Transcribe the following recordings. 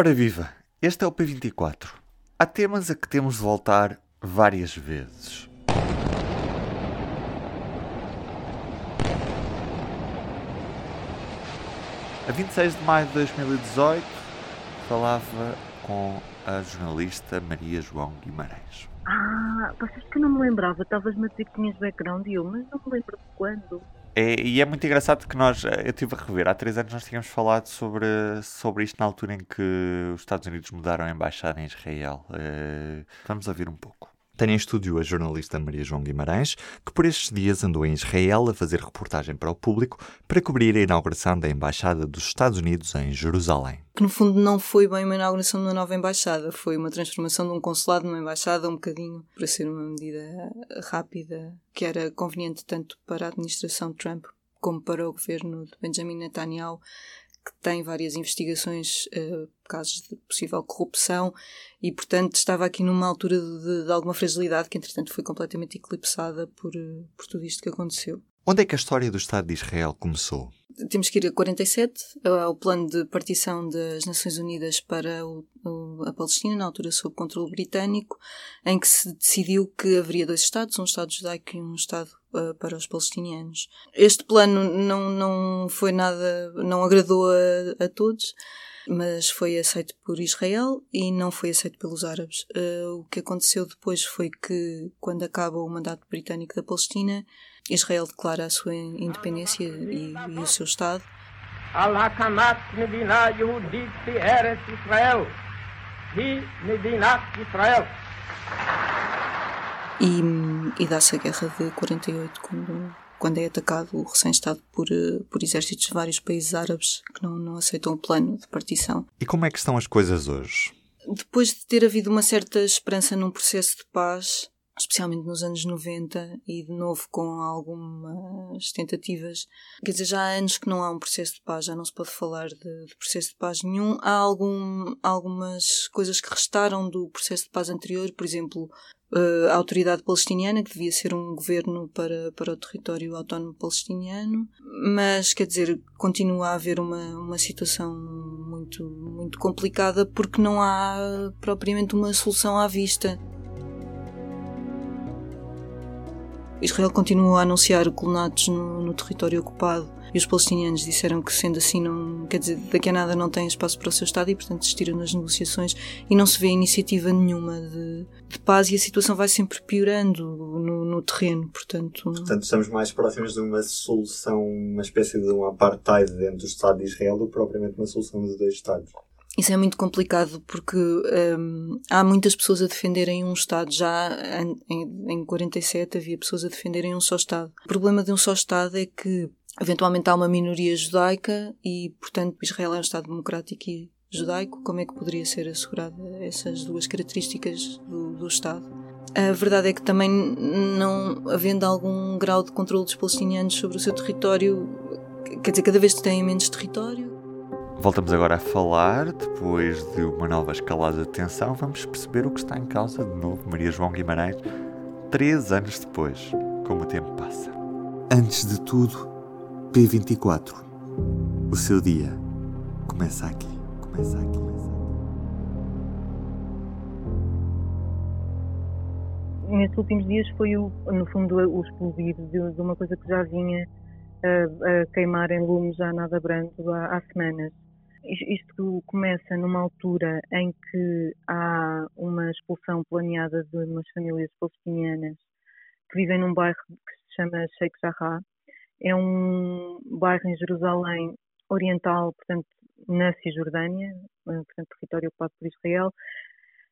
Ora viva, este é o P24. Há temas a que temos de voltar várias vezes. A 26 de maio de 2018 falava com a jornalista Maria João Guimarães. Ah, vocês que não me lembrava, estavas-me a dizer que tinhas background e eu, mas não me lembro de quando. É, e é muito engraçado que nós, eh, eu estive a rever, há três anos nós tínhamos falado sobre, sobre isto na altura em que os Estados Unidos mudaram a embaixada em Israel. Uh, vamos ouvir um pouco. Tenho em estúdio a jornalista Maria João Guimarães, que por estes dias andou em Israel a fazer reportagem para o público para cobrir a inauguração da Embaixada dos Estados Unidos em Jerusalém. Que no fundo não foi bem uma inauguração de uma nova embaixada, foi uma transformação de um consulado numa embaixada, um bocadinho, para ser uma medida rápida, que era conveniente tanto para a administração Trump como para o governo de Benjamin Netanyahu, que tem várias investigações, uh, casos de possível corrupção, e portanto estava aqui numa altura de, de alguma fragilidade que entretanto foi completamente eclipsada por, uh, por tudo isto que aconteceu. Onde é que a história do Estado de Israel começou? Temos que ir a 47, ao plano de partição das Nações Unidas para o, a Palestina, na altura sob controle britânico, em que se decidiu que haveria dois Estados, um Estado judaico e um Estado uh, para os palestinianos. Este plano não, não foi nada, não agradou a, a todos mas foi aceito por Israel e não foi aceito pelos árabes. Uh, o que aconteceu depois foi que, quando acaba o mandato britânico da Palestina, Israel declara a sua independência e, e o seu Estado. E, e dá-se a guerra de 48, quando, quando é atacado o recém-Estado por, por exércitos de vários países árabes que não, não aceitam o plano de partição. E como é que estão as coisas hoje? Depois de ter havido uma certa esperança num processo de paz, especialmente nos anos 90 e de novo com algumas tentativas. Quer dizer, já há anos que não há um processo de paz, já não se pode falar de, de processo de paz nenhum. Há algum, algumas coisas que restaram do processo de paz anterior, por exemplo, eh, a autoridade palestiniana, que devia ser um governo para, para o território autónomo palestiniano, mas quer dizer, continua a haver uma, uma situação muito, muito complicada porque não há propriamente uma solução à vista. Israel continua a anunciar colonatos no, no, território ocupado e os palestinianos disseram que, sendo assim, não, quer dizer, daqui a nada não tem espaço para o seu Estado e, portanto, desistiram nas negociações e não se vê iniciativa nenhuma de, de paz e a situação vai sempre piorando no, no, terreno, portanto... Portanto, estamos mais próximos de uma solução, uma espécie de um apartheid dentro do Estado de Israel do que propriamente uma solução de dois Estados. Isso é muito complicado porque um, há muitas pessoas a defenderem um Estado. Já em, em 47 havia pessoas a defenderem um só Estado. O problema de um só Estado é que eventualmente há uma minoria judaica e, portanto, Israel é um Estado democrático e judaico. Como é que poderia ser assegurada essas duas características do, do Estado? A verdade é que também, não havendo algum grau de controle dos palestinianos sobre o seu território, quer dizer, cada vez têm menos território, Voltamos agora a falar, depois de uma nova escalada de tensão, vamos perceber o que está em causa de novo Maria João Guimarães, três anos depois, como o tempo passa. Antes de tudo, P24. O seu dia começa aqui, começa aqui. Nestes últimos dias foi, o, no fundo, o explodir de, de uma coisa que já vinha a, a, queimar em lume já nada brando há, há semanas. Isto começa numa altura em que há uma expulsão planeada de umas famílias palestinianas que vivem num bairro que se chama Sheikh Jarrah. É um bairro em Jerusalém Oriental, portanto, na Cisjordânia, eh, portanto, território ocupado por Israel,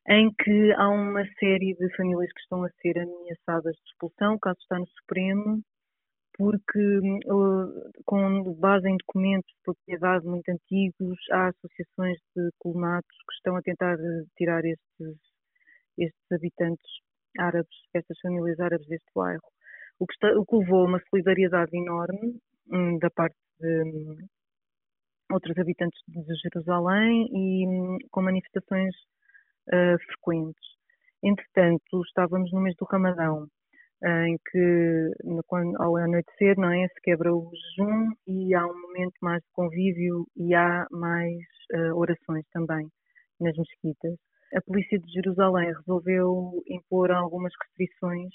em que há uma série de famílias que estão a ser ameaçadas de expulsão. O caso está no Supremo porque uh, com base em documentos de propriedade muito antigos, há associações de colonatos que estão a tentar eh, tirar estes, estes habitantes árabes, estas famílias árabes deste bairro. O que, está, o que levou a uma solidariedade enorme um, da parte de um, outros habitantes de Jerusalém e um, com manifestações uh, frequentes. Entretanto, estávamos no mês do Ramadão em que quando, ao anoitecer não é, se quebra o jejum e há um momento mais de convívio e há mais uh, orações também nas mesquitas. A polícia de Jerusalém resolveu impor algumas restrições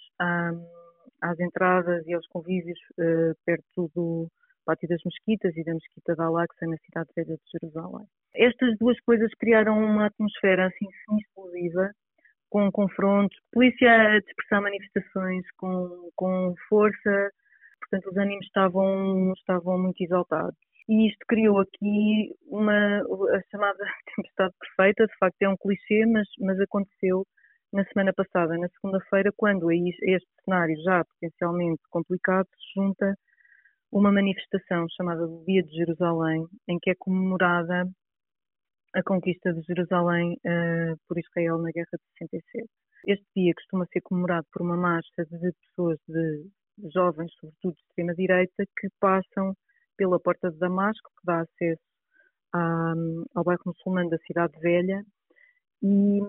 às entradas e aos convívios uh, perto do Pátio das Mesquitas e da Mesquita da Al-Aqsa na cidade velha de Jerusalém. Estas duas coisas criaram uma atmosfera assim semi-explosiva, com confrontos, polícia a dispersar manifestações com, com força, portanto os ânimos estavam, estavam muito exaltados. E isto criou aqui uma a chamada tempestade perfeita, de facto é um clichê, mas, mas aconteceu na semana passada, na segunda-feira, quando a este cenário já potencialmente complicado se junta uma manifestação chamada Dia de Jerusalém, em que é comemorada a conquista de Jerusalém uh, por Israel na Guerra de 67. Este dia costuma ser comemorado por uma marcha de pessoas, de, jovens, sobretudo de extrema-direita, que passam pela Porta de Damasco, que dá acesso à, ao bairro muçulmano da Cidade Velha, e,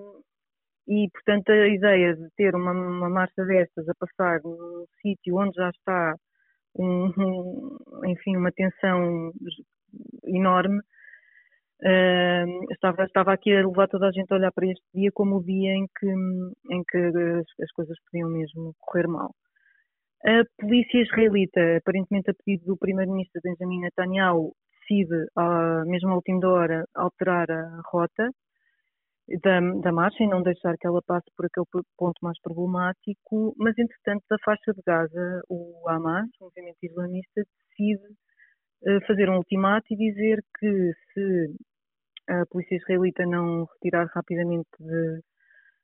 e, portanto, a ideia de ter uma, uma marcha destas a passar num sítio onde já está, um, um, enfim, uma tensão enorme, Estava, estava aqui a levar toda a gente a olhar para este dia como o dia em que, em que as, as coisas podiam mesmo correr mal. A polícia israelita, aparentemente a pedido do primeiro-ministro Benjamin Netanyahu, decide, mesmo à última hora, alterar a rota da, da marcha e não deixar que ela passe por aquele ponto mais problemático, mas entretanto da faixa de Gaza, o Hamas, o movimento islamista, decide fazer um ultimato e dizer que se a polícia israelita não retirar rapidamente de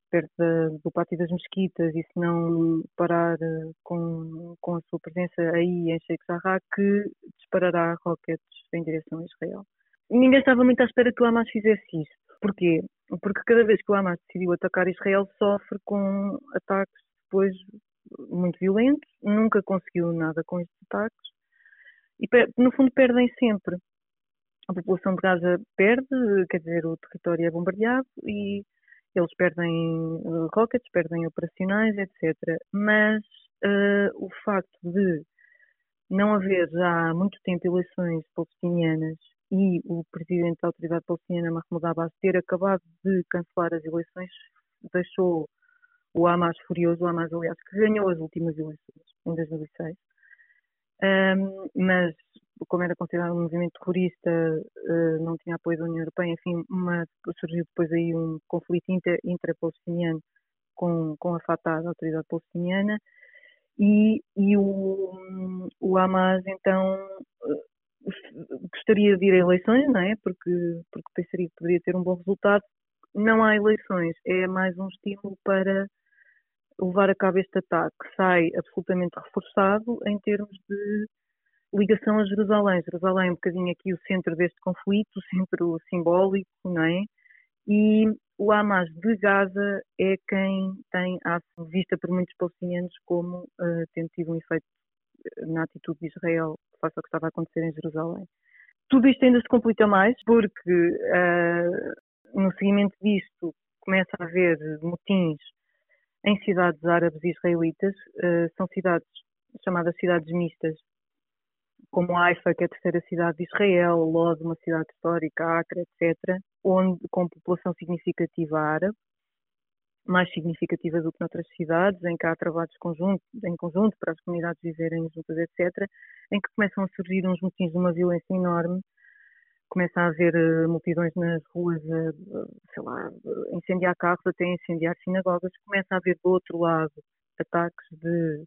perto da, do pátio das mesquitas e se não parar eh, com, com a sua presença aí em Sheikh Jarrah, que disparará rockets em direção a Israel. Ninguém estava muito à espera que o Hamas fizesse isto. Porquê? Porque cada vez que o Hamas decidiu atacar Israel, sofre com ataques depois muito violentos, nunca conseguiu nada com estes ataques e no fundo perdem sempre. A população de Gaza perde, quer dizer, o território é bombardeado e eles perdem uh, rockets, perdem operacionais, etc. Mas uh, o facto de não haver já há muito tempo eleições palestinianas e o presidente da autoridade palestiniana, Mahmoud Abbas, ter acabado de cancelar as eleições, deixou o Hamas furioso, o Hamas, aliás, que ganhou as últimas eleições em 2006, um, mas como era considerado um movimento terrorista, uh, não tinha apoio da União Europeia, enfim, uma, surgiu depois aí um conflito intra-palestiniano com, com a Fatah, a autoridade palestiniana, e, e o, o Hamas então uh, gostaria de ir a eleições, não é? Porque, porque pensaria que poderia ter um bom resultado. Não há eleições, é mais um estímulo para levar a cabo este ataque sai absolutamente reforçado em termos de ligação a Jerusalém. Jerusalém é um bocadinho aqui o centro deste conflito, o centro simbólico, não é? E o Hamas de Gaza é quem tem a vista por muitos palestinianos como uh, tendo tido um efeito eh, na atitude de Israel face ao que estava a acontecer em Jerusalém. Tudo isto ainda se complica mais porque uh, no seguimento disto começa a haver motins em cidades árabes israelitas, uh, são cidades chamadas cidades mistas, como Haifa, que é a terceira cidade de Israel, Lod, uma cidade histórica, Acre, etc., onde com população significativa árabe, mais significativa do que noutras cidades, em que há trabalhos conjunto, em conjunto para as comunidades viverem juntas, etc., em que começam a surgir uns motins de uma violência enorme começa a haver uh, multidões nas ruas, sei lá, incendiar carros até incendiar sinagogas, começa a haver do outro lado ataques de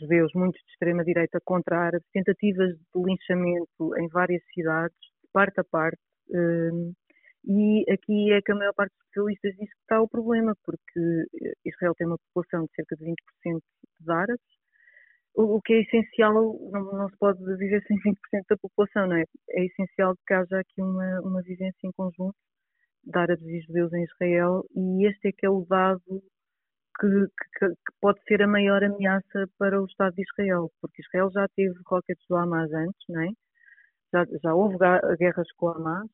judeus, muitos de extrema-direita contra árabes, tentativas de linchamento em várias cidades, parte a parte, ehm, e aqui é que a maior parte dos especialistas diz que está o problema, porque Israel tem uma população de cerca de 20% de árabes, o, que é essencial, não, não, se pode viver sem 20% da população, não é? É essencial que haja aqui uma, uma vivência em conjunto de árabes e judeus em Israel e este é que é o dado que, que, que, pode ser a maior ameaça para o Estado de Israel, porque Israel já teve rockets do Hamas antes, não é? Já, já houve guerras com o Hamas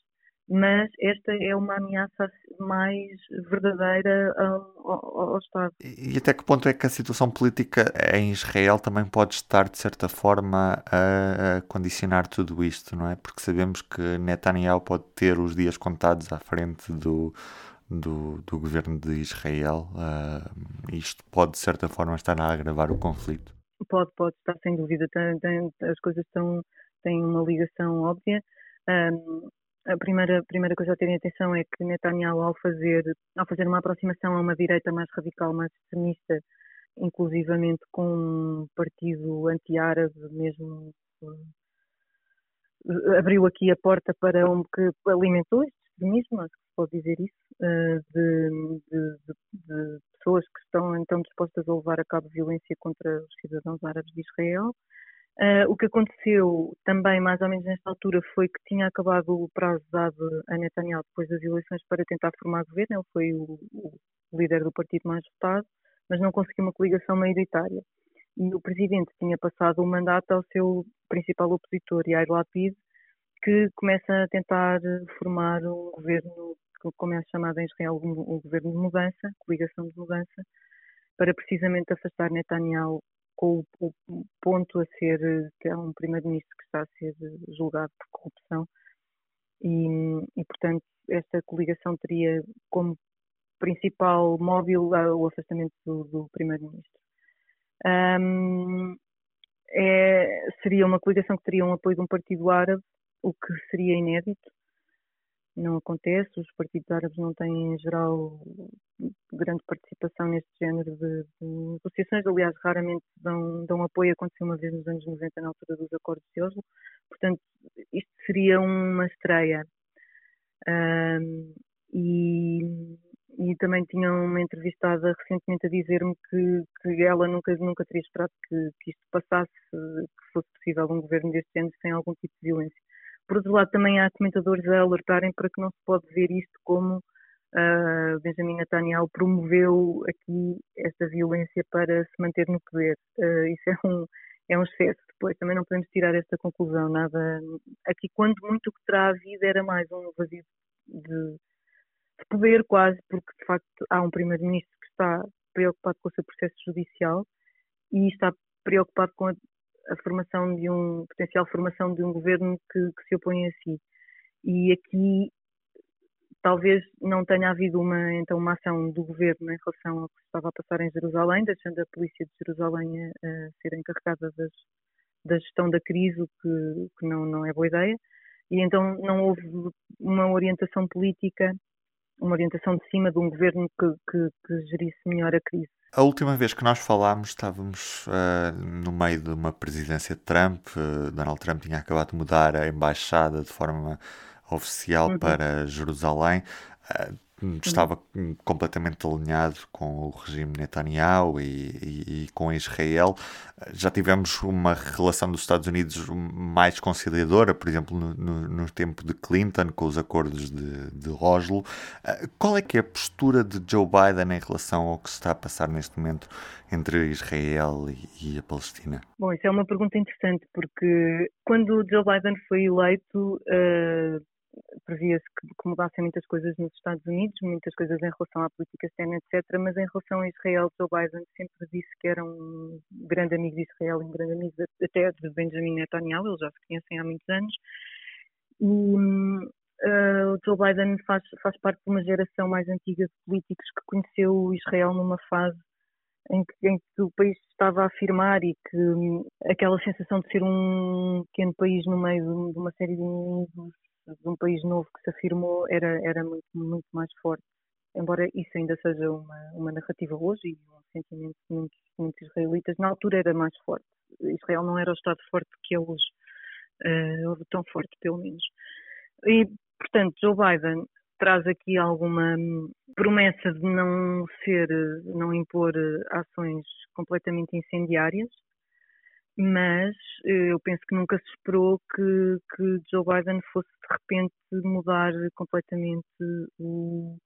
mas esta é uma ameaça mais verdadeira ao, ao, ao, Estado. E até que ponto é que a situação política em Israel também pode estar, de certa forma, a condicionar tudo isto, não é? Porque sabemos que Netanyahu pode ter os dias contados à frente do, do, do governo de Israel. Uh, isto pode, de certa forma, estar a agravar o conflito. Pode, pode estar, sem dúvida. Tem, tem, as coisas estão, têm uma ligação óbvia. Um, a primeira, primeira coisa a ter em atenção é que Netanyahu, ao fazer, ao fazer uma aproximação a uma direita mais radical, mais extremista, inclusivamente com um partido anti-árabe, mesmo eh, abriu aqui a porta para um que alimentou este extremismo, acho que se pode dizer isso, eh, de, de, de pessoas que estão então dispostas a levar a cabo violência contra os cidadãos árabes de Israel Uh, o que aconteceu também, mais ou menos nesta altura, foi que tinha acabado o prazo dado a Netanyahu depois das eleições para tentar formar governo. Ele foi o, o líder do partido mais votado, mas não conseguiu uma coligação maioritária. E o presidente tinha passado o mandato ao seu principal opositor, Yair Lapid, que começa a tentar formar um governo, como é chamado em Israel, um, governo de mudança, coligação de mudança, para precisamente afastar Netanyahu com o, o ponto a ser que é um primeiro-ministro que está a ser julgado por corrupção e, e, portanto, esta coligação teria como principal móvel o afastamento do, do primeiro-ministro. Um, é, seria uma coligação que teria um apoio de um partido árabe, o que seria inédito, não acontece, os partidos árabes não têm, em geral, grande participação neste género de, de negociações, aliás, raramente dão, dão apoio, aconteceu uma vez nos anos 90, na altura dos acordos de Oslo, portanto, isto seria uma estreia. Um, e, e também tinha uma entrevistada recentemente a dizer-me que, que ela nunca, nunca teria esperado que, que isto passasse, que fosse possível um governo deste género sem algum tipo de violência. Por outro lado, também há comentadores a alertarem para que não se pode ver isto como uh, Benjamin Netanyahu promoveu aqui esta violência para se manter no poder. Uh, isso é um, é um excesso. Depois também não podemos tirar esta conclusão. Nada. Aqui, quando muito o que terá havido era mais um vazio de, de poder, quase, porque de facto há um primeiro-ministro que está preocupado com o seu processo judicial e está preocupado com a a formação de um potencial formação de um governo que, que, se opõe a si. E aqui talvez não tenha havido uma então uma ação do governo em relação ao que estava a passar em Jerusalém, deixando a polícia de Jerusalém a, a ser encarregada das, da gestão da crise, o que, que não, não é boa ideia. E então não houve uma orientação política, uma orientação de cima de um governo que, que, que gerisse melhor a crise. A última vez que nós falámos estávamos uh, no meio de uma presidência de Trump. Uh, Donald Trump tinha acabado de mudar a embaixada de forma oficial uhum. para Jerusalém. Uh, estava completamente alinhado com o regime Netanyahu e, e, e, com Israel. Já tivemos uma relação dos Estados Unidos mais conciliadora, por exemplo, no, no, no tempo de Clinton, com os acordos de, de Oslo. Ah, qual é que é a postura de Joe Biden em relação ao que se está a passar neste momento entre Israel e, e a Palestina? Bom, isso é uma pergunta interessante, porque quando Joe Biden foi eleito, uh previa-se que, que, mudassem muitas coisas nos Estados Unidos, muitas coisas em relação à política externa, etc. Mas em relação a Israel, Joe Biden sempre disse que era um grande amigo de Israel, um grande amigo até de Benjamin Netanyahu, eles já se conhecem há muitos anos. E uh, Joe Biden faz, faz parte de uma geração mais antiga de políticos que conheceu Israel numa fase em que, em que, o país estava a afirmar e que hum, aquela sensação de ser um pequeno país no meio de uma série de inimigos de um país novo que se afirmou era, era muito, muito mais forte. Embora isso ainda seja uma, uma narrativa hoje e um sentimento de muitos, muitos israelitas, na altura era mais forte. Israel não era o Estado forte que é hoje, uh, tão forte pelo menos. E, portanto, Joe Biden traz aqui alguma promessa de não ser, não impor ações completamente incendiárias, mas eh, eu penso que nunca se esperou que, que Joe Biden fosse de repente mudar completamente o,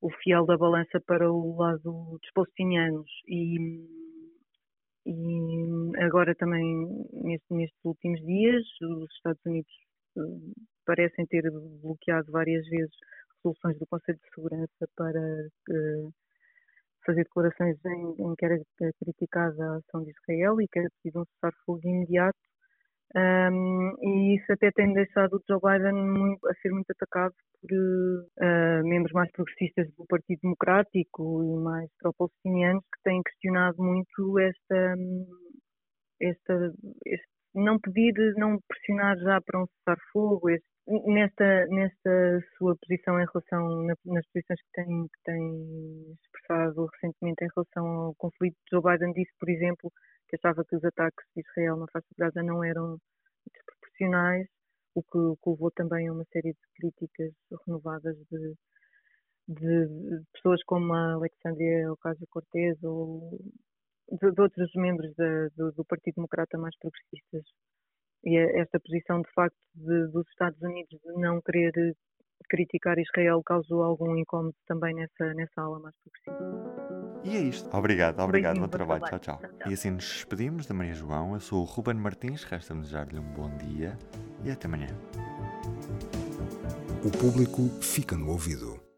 o fiel da balança para o lado dos palestinianos. E, e agora também neste, nestes últimos dias os Estados Unidos parecem ter bloqueado várias vezes resoluções do Conselho de Segurança para fazer declarações em, em que era criticada a ação de Israel e que era preciso um cessar-fogo imediato. Um, e isso até tem deixado o Joe Biden muito, a ser muito atacado por uh, membros mais progressistas do Partido Democrático e mais pró-palestinianos que têm questionado muito esta, esta, este não pedir, não pressionar já para um cessar-fogo, nesta, nesta sua posição em relação, nas posições que tem, que tem expressado recentemente em relação ao conflito, Joe Biden disse, por exemplo, que achava que os ataques de Israel na faixa de Gaza não eram desproporcionais, o que, levou também a uma série de críticas renovadas de, de, de pessoas como a Alexandria Ocasio-Cortez ou de, de, outros membros da, do, do, Partido Democrata mais progressistas. E esta posição, de facto, de, dos Estados Unidos de não querer criticar Israel causou algum incómodo também nessa, nessa ala mais progressista. E é isto. Obrigado, obrigado. Bom trabalho. Tchau, tchau, tchau, E assim nos despedimos da Maria João. Eu sou o Ruben Martins. Resta-me desejar-lhe um bom dia e até amanhã. O público fica no ouvido.